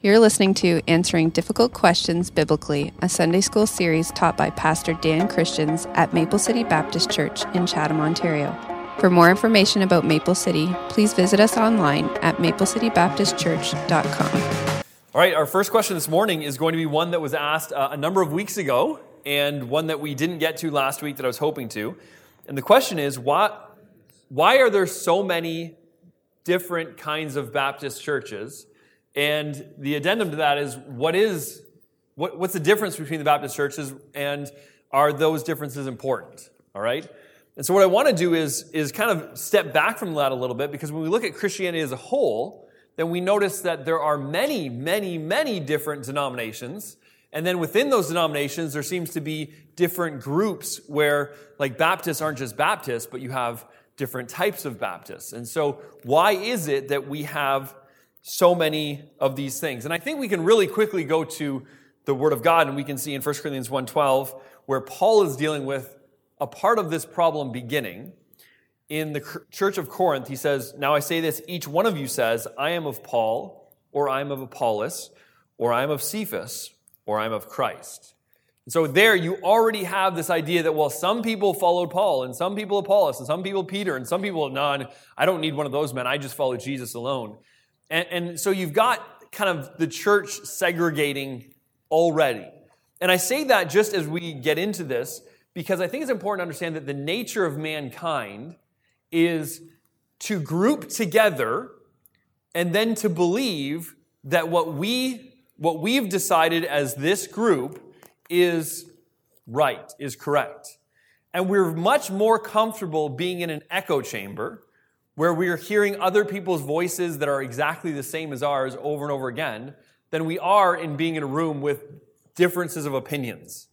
You're listening to Answering Difficult Questions Biblically, a Sunday school series taught by Pastor Dan Christians at Maple City Baptist Church in Chatham, Ontario. For more information about Maple City, please visit us online at maplecitybaptistchurch.com. All right, our first question this morning is going to be one that was asked uh, a number of weeks ago and one that we didn't get to last week that I was hoping to. And the question is why, why are there so many different kinds of Baptist churches? And the addendum to that is what is what, what's the difference between the Baptist churches and are those differences important? All right? And so what I want to do is, is kind of step back from that a little bit because when we look at Christianity as a whole, then we notice that there are many, many, many different denominations. And then within those denominations, there seems to be different groups where, like Baptists aren't just Baptists, but you have different types of Baptists. And so, why is it that we have so many of these things. And I think we can really quickly go to the Word of God and we can see in 1 Corinthians 1.12 where Paul is dealing with a part of this problem beginning. In the church of Corinth, he says, Now I say this, each one of you says, I am of Paul, or I am of Apollos, or I am of Cephas, or I am of Christ. And so there you already have this idea that, well, some people followed Paul, and some people Apollos, and some people Peter, and some people, no, I don't need one of those men. I just follow Jesus alone. And, and so you've got kind of the church segregating already. And I say that just as we get into this because I think it's important to understand that the nature of mankind is to group together and then to believe that what we what we've decided as this group is right, is correct. And we're much more comfortable being in an echo chamber where we are hearing other people's voices that are exactly the same as ours over and over again than we are in being in a room with differences of opinions.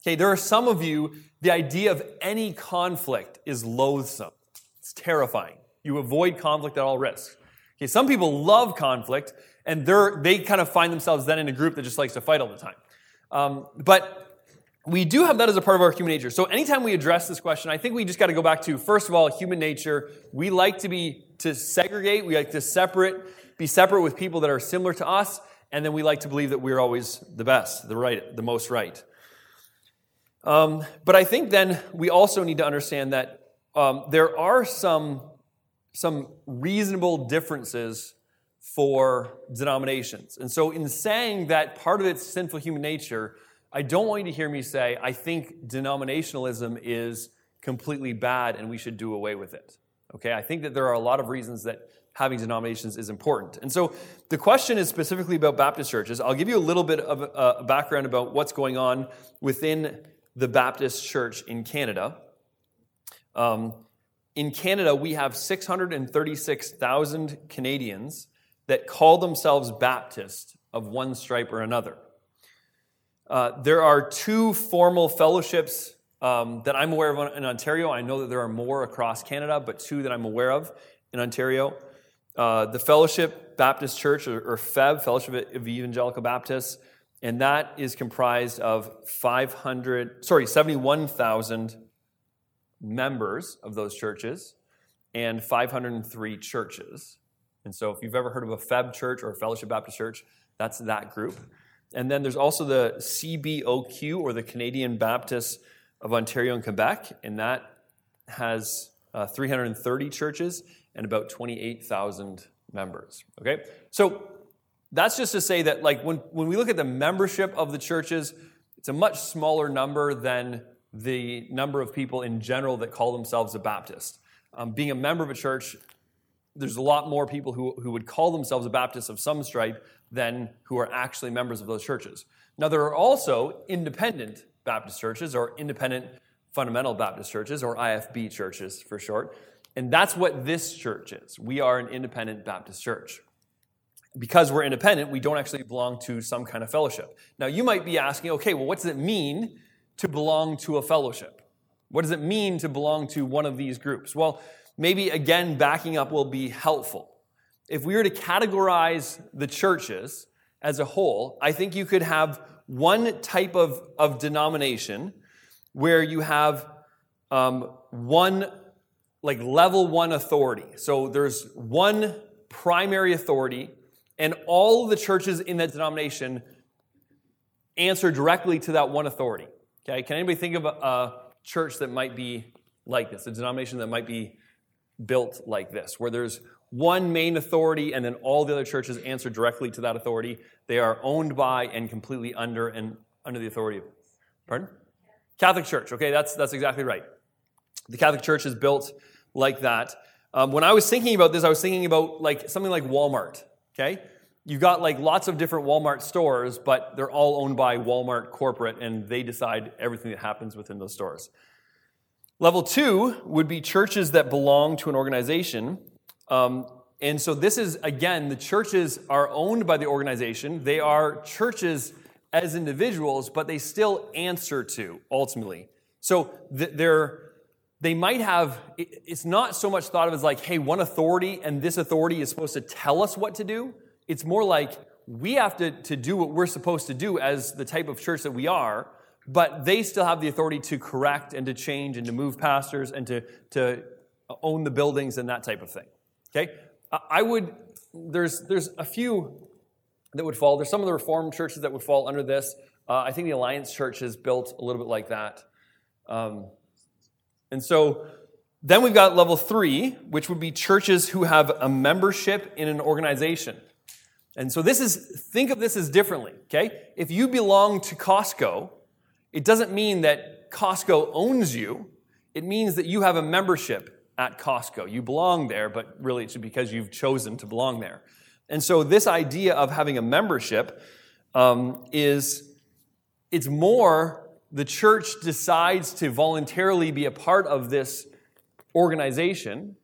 Okay, there are some of you, the idea of any conflict is loathsome. It's terrifying. You avoid conflict at all risks. Okay, some people love conflict, and they're, they kind of find themselves then in a group that just likes to fight all the time. Um, but we do have that as a part of our human nature. So anytime we address this question, I think we just got to go back to first of all, human nature. We like to be to segregate. We like to separate, be separate with people that are similar to us, and then we like to believe that we're always the best, the right, the most right. Um, but I think then we also need to understand that um, there are some some reasonable differences for denominations. And so, in saying that part of it's sinful human nature I don't want you to hear me say, I think denominationalism is completely bad and we should do away with it. Okay, I think that there are a lot of reasons that having denominations is important. And so the question is specifically about Baptist churches. I'll give you a little bit of a background about what's going on within the Baptist church in Canada. Um, in Canada, we have 636,000 Canadians that call themselves Baptist of one stripe or another. Uh, there are two formal fellowships um, that I'm aware of in Ontario. I know that there are more across Canada, but two that I'm aware of in Ontario. Uh, the Fellowship Baptist Church, or, or FEB, Fellowship of Evangelical Baptists, and that is comprised of 500, sorry, 71,000 members of those churches and 503 churches. And so if you've ever heard of a FEB church or a Fellowship Baptist church, that's that group. And then there's also the CBOQ, or the Canadian Baptists of Ontario and Quebec, and that has uh, 330 churches and about 28,000 members. Okay? So that's just to say that, like, when, when we look at the membership of the churches, it's a much smaller number than the number of people in general that call themselves a Baptist. Um, being a member of a church, there's a lot more people who, who would call themselves a Baptist of some stripe than who are actually members of those churches. Now, there are also independent Baptist churches or independent fundamental Baptist churches or IFB churches for short. And that's what this church is. We are an independent Baptist church. Because we're independent, we don't actually belong to some kind of fellowship. Now, you might be asking, okay, well, what does it mean to belong to a fellowship? What does it mean to belong to one of these groups? Well, maybe again, backing up will be helpful if we were to categorize the churches as a whole, I think you could have one type of, of denomination where you have um, one, like level one authority. So there's one primary authority, and all the churches in that denomination answer directly to that one authority. Okay, can anybody think of a, a church that might be like this, a denomination that might be built like this, where there's one main authority and then all the other churches answer directly to that authority. They are owned by and completely under and under the authority of pardon? Catholic Church. Okay, that's that's exactly right. The Catholic Church is built like that. Um, when I was thinking about this, I was thinking about like something like Walmart. Okay, you've got like lots of different Walmart stores, but they're all owned by Walmart corporate, and they decide everything that happens within those stores. Level two would be churches that belong to an organization. Um, and so this is, again, the churches are owned by the organization. They are churches as individuals, but they still answer to ultimately. So they're, they might have, it's not so much thought of as like, hey, one authority and this authority is supposed to tell us what to do. It's more like we have to, to do what we're supposed to do as the type of church that we are, but they still have the authority to correct and to change and to move pastors and to, to own the buildings and that type of thing. Okay? I would, there's, there's a few that would fall. There's some of the Reformed churches that would fall under this. Uh, I think the Alliance Church is built a little bit like that. Um, and so then we've got level three, which would be churches who have a membership in an organization. And so this is, think of this as differently, okay? If you belong to Costco, it doesn't mean that Costco owns you. It means that you have a membership at Costco. You belong there, but really it's because you've chosen to belong there. And so this idea of having a membership um, is it's more the church decides to voluntarily be a part of this organization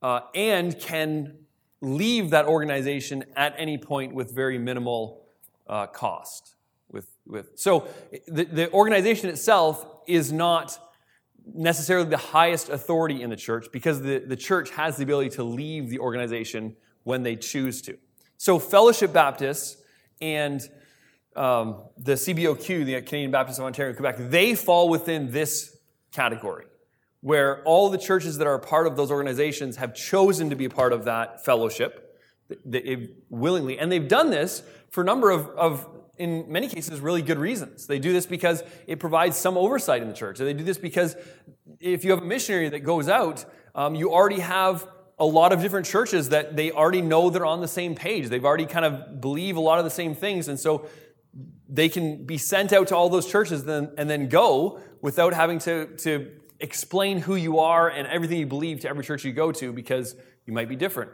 uh, and can leave that organization at any point with very minimal uh, cost. With, so the, the organization itself is not necessarily the highest authority in the church because the, the church has the ability to leave the organization when they choose to. So, Fellowship Baptists and um, the CBOQ, the Canadian Baptists of Ontario and Quebec, they fall within this category where all the churches that are a part of those organizations have chosen to be a part of that fellowship willingly. And they've done this for a number of, of in many cases, really good reasons. They do this because it provides some oversight in the church. They do this because if you have a missionary that goes out, um, you already have a lot of different churches that they already know they're on the same page. They've already kind of believe a lot of the same things. And so they can be sent out to all those churches then, and then go without having to, to explain who you are and everything you believe to every church you go to because you might be different.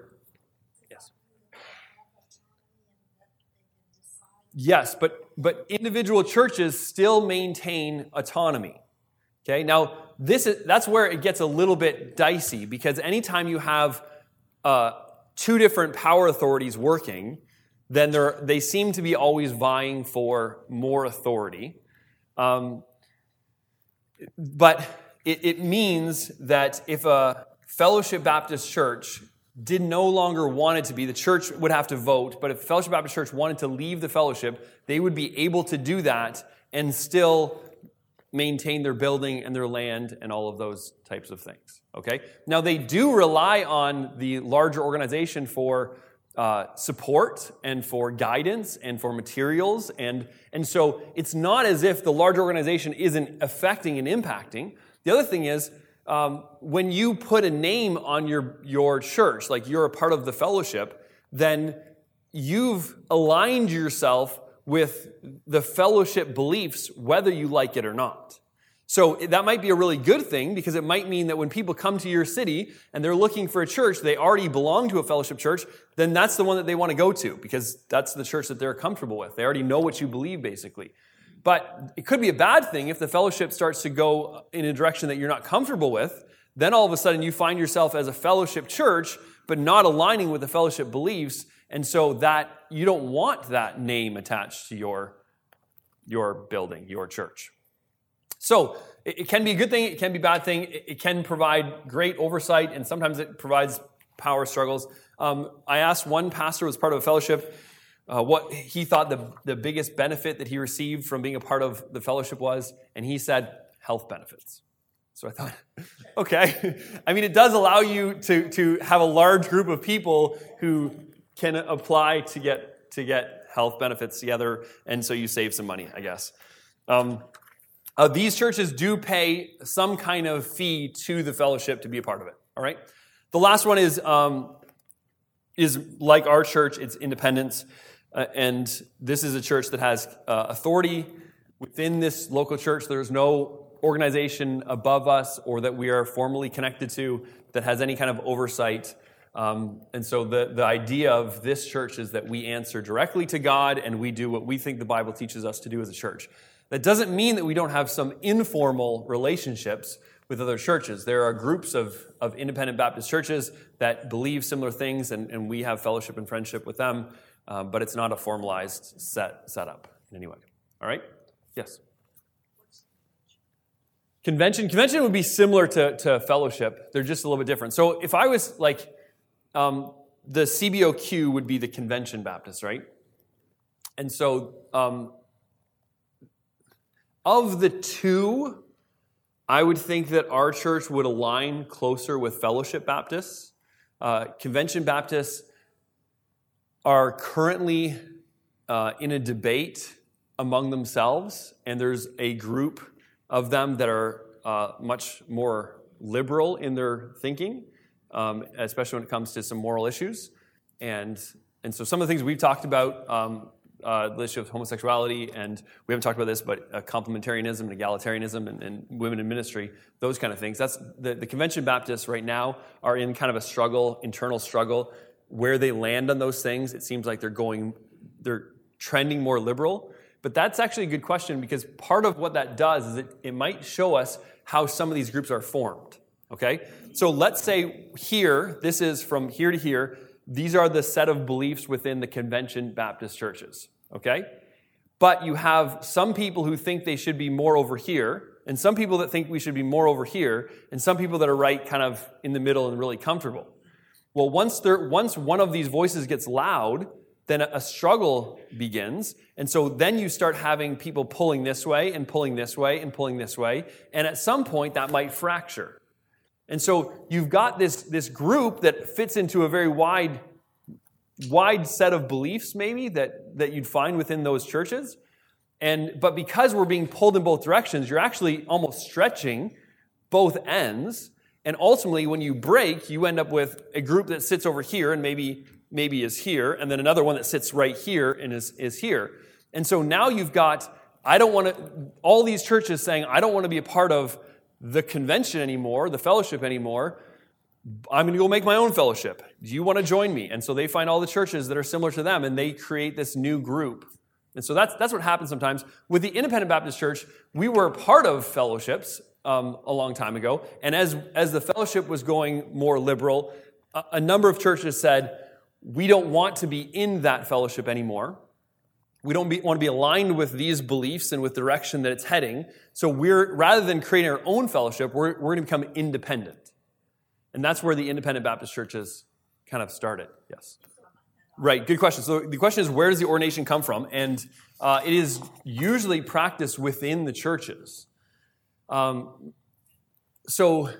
Yes, but, but individual churches still maintain autonomy. Okay, now this is, that's where it gets a little bit dicey because anytime you have uh, two different power authorities working, then they seem to be always vying for more authority. Um, but it, it means that if a Fellowship Baptist church did no longer want it to be, the church would have to vote, but if Fellowship Baptist Church wanted to leave the fellowship, they would be able to do that and still maintain their building and their land and all of those types of things. Okay? Now, they do rely on the larger organization for uh, support and for guidance and for materials. And, and so it's not as if the large organization isn't affecting and impacting. The other thing is, um, when you put a name on your, your church, like you're a part of the fellowship, then you've aligned yourself with the fellowship beliefs, whether you like it or not. So that might be a really good thing because it might mean that when people come to your city and they're looking for a church, they already belong to a fellowship church, then that's the one that they want to go to because that's the church that they're comfortable with. They already know what you believe, basically. But it could be a bad thing if the fellowship starts to go in a direction that you're not comfortable with. Then all of a sudden you find yourself as a fellowship church, but not aligning with the fellowship beliefs. And so that you don't want that name attached to your, your building, your church. So it, can be a good thing, it can be a bad thing. It, can provide great oversight, and sometimes it provides power struggles. Um, I asked one pastor who was part of a fellowship uh, what he thought the, the biggest benefit that he received from being a part of the fellowship was, and he said health benefits. So I thought, okay. I mean, it does allow you to, to have a large group of people who can apply to get to get health benefits together, and so you save some money, I guess. Um, uh, these churches do pay some kind of fee to the fellowship to be a part of it. All right. The last one is um, is like our church. It's independence, uh, and this is a church that has uh, authority within this local church. There's no organization above us or that we are formally connected to that has any kind of oversight. Um, and so the, the idea of this church is that we answer directly to God and we do what we think the Bible teaches us to do as a church. That doesn't mean that we don't have some informal relationships with other churches. There are groups of, of independent Baptist churches that believe similar things, and, and we have fellowship and friendship with them, uh, but it's not a formalized set setup in any way. All right? Yes? Convention. Convention would be similar to, to fellowship. They're just a little bit different. So if I was like, um, the CBOQ would be the Convention Baptist, right? And so um, of the two, I would think that our church would align closer with Fellowship Baptists. Uh, Convention Baptists are currently uh, in a debate among themselves, and there's a group of them that are uh, much more liberal in their thinking, um, especially when it comes to some moral issues. And, and so some of the things we've talked about um, uh, the issue of homosexuality, and we haven't talked about this, but uh, complementarianism and egalitarianism and, and, women in ministry, those kind of things. That's the, the Convention Baptists right now are in kind of a struggle, internal struggle. Where they land on those things, it seems like they're going, they're trending more liberal. But that's actually a good question because part of what that does is it, it might show us how some of these groups are formed. Okay? So let's say here, this is from here to here, these are the set of beliefs within the convention Baptist churches okay? But you have some people who think they should be more over here, and some people that think we should be more over here, and some people that are right kind of in the middle and really comfortable. Well, once, there, once one of these voices gets loud, then a struggle begins. And so then you start having people pulling this way and pulling this way and pulling this way. And at some point, that might fracture. And so you've got this, this group that fits into a very wide wide set of beliefs maybe that, that you'd find within those churches. And, but because we're being pulled in both directions, you're actually almost stretching both ends. And ultimately, when you break, you end up with a group that sits over here and maybe, maybe is here, and then another one that sits right here and is, is here. And so now you've got, I don't want to, all these churches saying, I don't want to be a part of the convention anymore, the fellowship anymore. I'm going to go make my own fellowship. Do you want to join me? And so they find all the churches that are similar to them and they create this new group. And so that's, that's what happens sometimes. With the Independent Baptist Church, we were part of fellowships um, a long time ago. And as, as the fellowship was going more liberal, a, a number of churches said, we don't want to be in that fellowship anymore. We don't be, want to be aligned with these beliefs and with the direction that it's heading. So we're, rather than creating our own fellowship, we're, we're going to become independent. And that's where the independent Baptist churches kind of started. Yes. Right, good question. So the question is, where does the ordination come from? And uh, it is usually practiced within the churches. Um, so,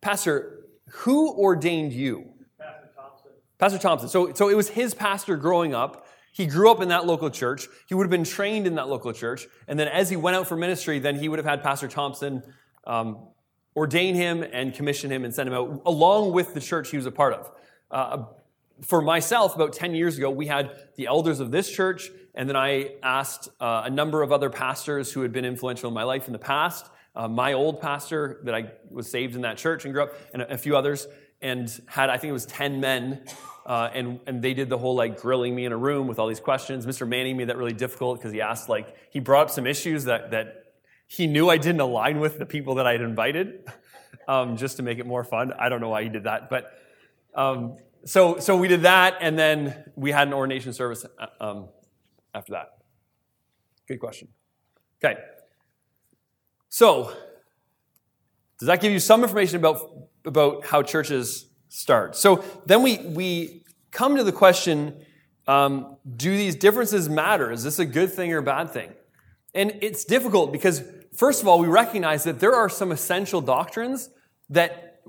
Pastor, who ordained you? Pastor Thompson. Pastor Thompson. So, so it was his pastor growing up. He grew up in that local church. He would have been trained in that local church. And then as he went out for ministry, then he would have had Pastor Thompson um, ordain him and commission him and send him out along with the church he was a part of. Uh, for myself, about 10 years ago, we had the elders of this church, and then I asked uh, a number of other pastors who had been influential in my life in the past. Uh, my old pastor that I was saved in that church and grew up, and a, few others, and had, I think it was 10 men uh, and, and they did the whole like grilling me in a room with all these questions. Mr. Manning made that really difficult because he asked like, he brought up some issues that, that he knew I didn't align with the people that I had invited, um, just to make it more fun. I don't know why he did that, but um, so so we did that, and then we had an ordination service uh, um, after that. Good question. Okay, so does that give you some information about about how churches start? So then we we come to the question: um, Do these differences matter? Is this a good thing or a bad thing? And it's difficult because, first of all, we recognize that there are some essential doctrines that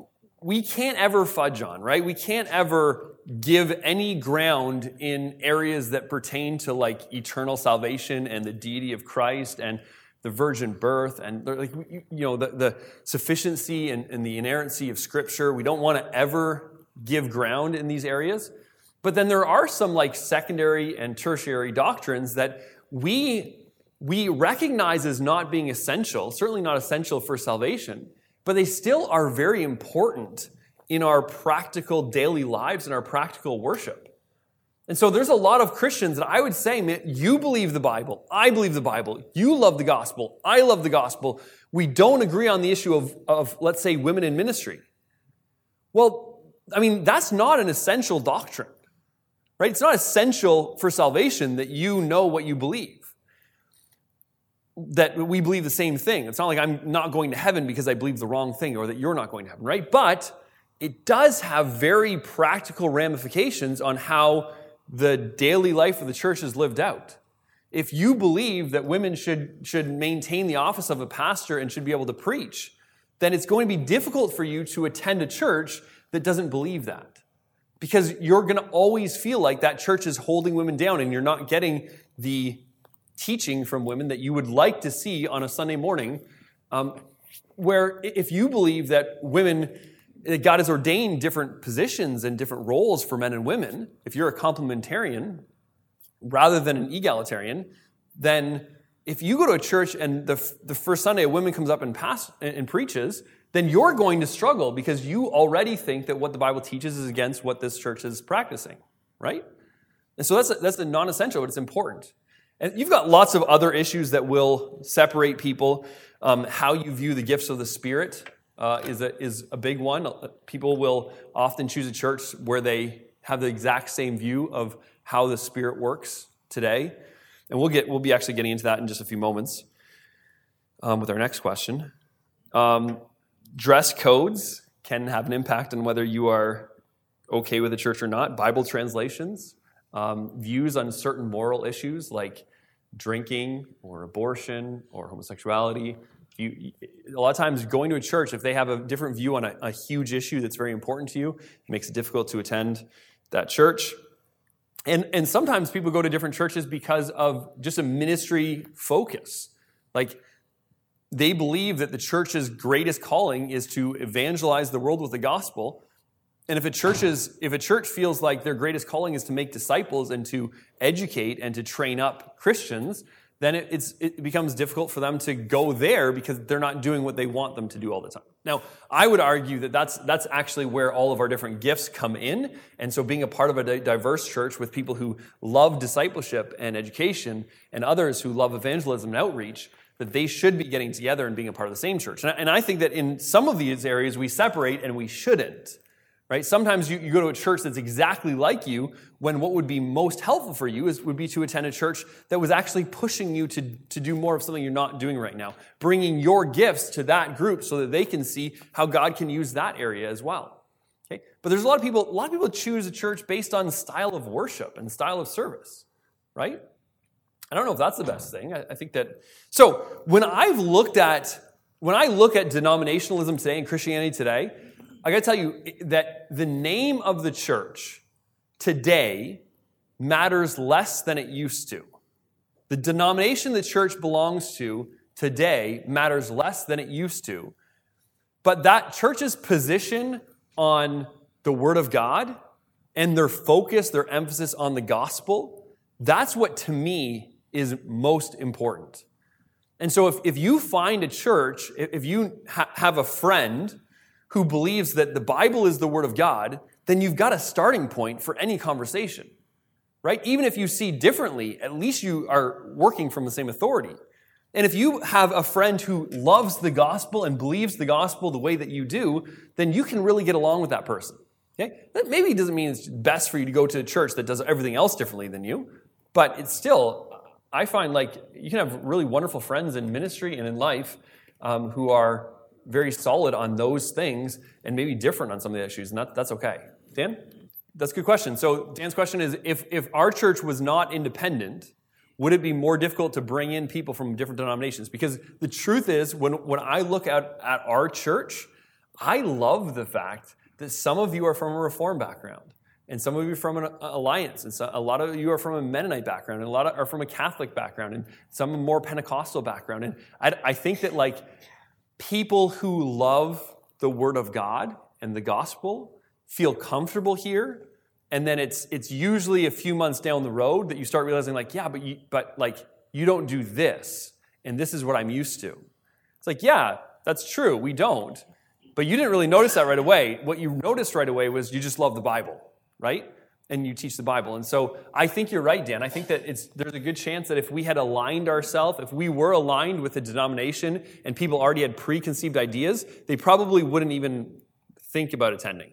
we can't ever fudge on, right? We can't ever give any ground in areas that pertain to like eternal salvation and the deity of Christ and the virgin birth and like you know the, the sufficiency and, and the inerrancy of scripture. We don't want to ever give ground in these areas. But then there are some like secondary and tertiary doctrines that we we recognize as not being essential certainly not essential for salvation but they still are very important in our practical daily lives and our practical worship and so there's a lot of Christians that I would say, man, you believe the Bible. I believe the Bible. You love the gospel. I love the gospel. We don't agree on the issue of, of let's say, women in ministry. Well, I mean, that's not an essential doctrine, right? It's not essential for salvation that you know what you believe. That we believe the same thing. It's not like I'm not going to heaven because I believe the wrong thing or that you're not going to heaven, right? But it does have very practical ramifications on how the daily life of the church is lived out. If you believe that women should, should maintain the office of a pastor and should be able to preach, then it's going to be difficult for you to attend a church that doesn't believe that. Because you're going to always feel like that church is holding women down and you're not getting the teaching from women that you would like to see on a Sunday morning. Um, where if you believe that women God has ordained different positions and different roles for men and women. If you're a complementarian rather than an egalitarian, then if you go to a church and the, the first Sunday a woman comes up and, pass, and preaches, then you're going to struggle because you already think that what the Bible teaches is against what this church is practicing, right? And so that's that's a non-essential, but it's important. And you've got lots of other issues that will separate people. Um, how you view the gifts of the Spirit uh, is, a, is a big one. People will often choose a church where they have the exact same view of how the Spirit works today. And we'll, get, we'll be actually getting into that in just a few moments um, with our next question. Um, dress codes can have an impact on whether you are okay with the church or not. Bible translations, um, views on certain moral issues like drinking or abortion or homosexuality, you, a lot of times going to a church, if they have a different view on a, a huge issue that's very important to you, it makes it difficult to attend that church. And, and sometimes people go to different churches because of just a ministry focus. Like they believe that the church's greatest calling is to evangelize the world with the gospel. And if a church is, if a church feels like their greatest calling is to make disciples and to educate and to train up Christians, then it, it, becomes difficult for them to go there because they're not doing what they want them to do all the time. Now, I would argue that that's, that's actually where all of our different gifts come in. And so being a part of a diverse church with people who love discipleship and education and others who love evangelism and outreach, that they should be getting together and being a part of the same church. And I, and I think that in some of these areas we separate and we shouldn't right? Sometimes you, you go to a church that's exactly like you when what would be most helpful for you is, would be to attend a church that was actually pushing you to, to do more of something you're not doing right now, bringing your gifts to that group so that they can see how God can use that area as well. Okay? But there's a lot of people, a lot of people choose a church based on style of worship and style of service, right? I don't know if that's the best thing. I, I think that, so when I've looked at, when I look at denominationalism today and Christianity today, I got to tell you that the name of the church today matters less than it used to. The denomination the church belongs to today matters less than it used to. But that church's position on the Word of God and their focus, their emphasis on the gospel, that's what to me is most important. And so if, if you find a church, if you ha- have a friend who believes that the Bible is the Word of God, then you've got a starting point for any conversation, right? Even if you see differently, at least you are working from the same authority. And if you have a friend who loves the gospel and believes the gospel the way that you do, then you can really get along with that person. Okay? That maybe doesn't mean it's best for you to go to a church that does everything else differently than you, but it's still, I find like you can have really wonderful friends in ministry and in life um, who are very solid on those things and maybe different on some of the issues, and that, that's okay. Dan? That's a good question. So Dan's question is if, if our church was not independent, would it be more difficult to bring in people from different denominations? Because the truth is, when, when I look at, at our church, I love the fact that some of you are from a Reform background, and some of you from an Alliance, and so a lot of you are from a Mennonite background, and a lot of, are from a Catholic background, and some more Pentecostal background. And I, I think that like people who love the Word of God and the gospel feel comfortable here and then it's it's usually a few months down the road that you start realizing like yeah but you but like you don't do this and this is what i'm used to. It's like yeah that's true we don't but you didn't really notice that right away. What you noticed right away was you just love the bible right and you teach the bible and so i think you're right dan i think that it's there's a good chance that if we had aligned ourselves if we were aligned with the denomination and people already had preconceived ideas they probably wouldn't even think about attending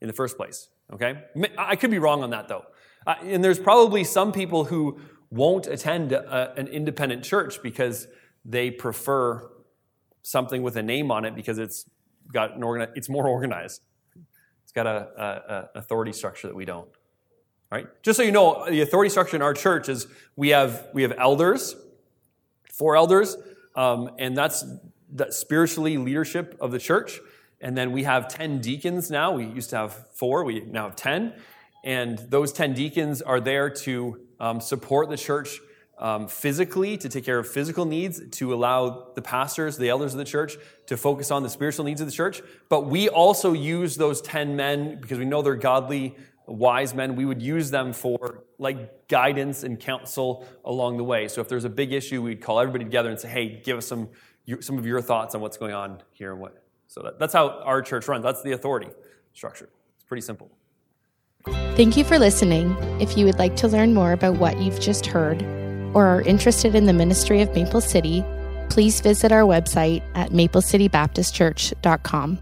in the first place Okay? I could be wrong on that though. And there's probably some people who won't attend a, an independent church because they prefer something with a name on it because it's got an organi- it's more organized. It's got a, a, a authority structure that we don't. Right? Just so you know, the authority structure in our church is we have we have elders, four elders, um, and that's the spiritually leadership of the church. And then we have 10 deacons now. We used to have four, we now have 10. And those 10 deacons are there to um, support the church um, physically, to take care of physical needs, to allow the pastors, the elders of the church, to focus on the spiritual needs of the church. But we also use those 10 men because we know they're godly, wise men. We would use them for like guidance and counsel along the way. So if there's a big issue, we'd call everybody together and say, hey, give us some, some of your thoughts on what's going on here and what so that, that's how our church runs. That's the authority structure. It's pretty simple. Thank you for listening. If you would like to learn more about what you've just heard or are interested in the ministry of Maple City, please visit our website at maplecitybaptistchurch.com.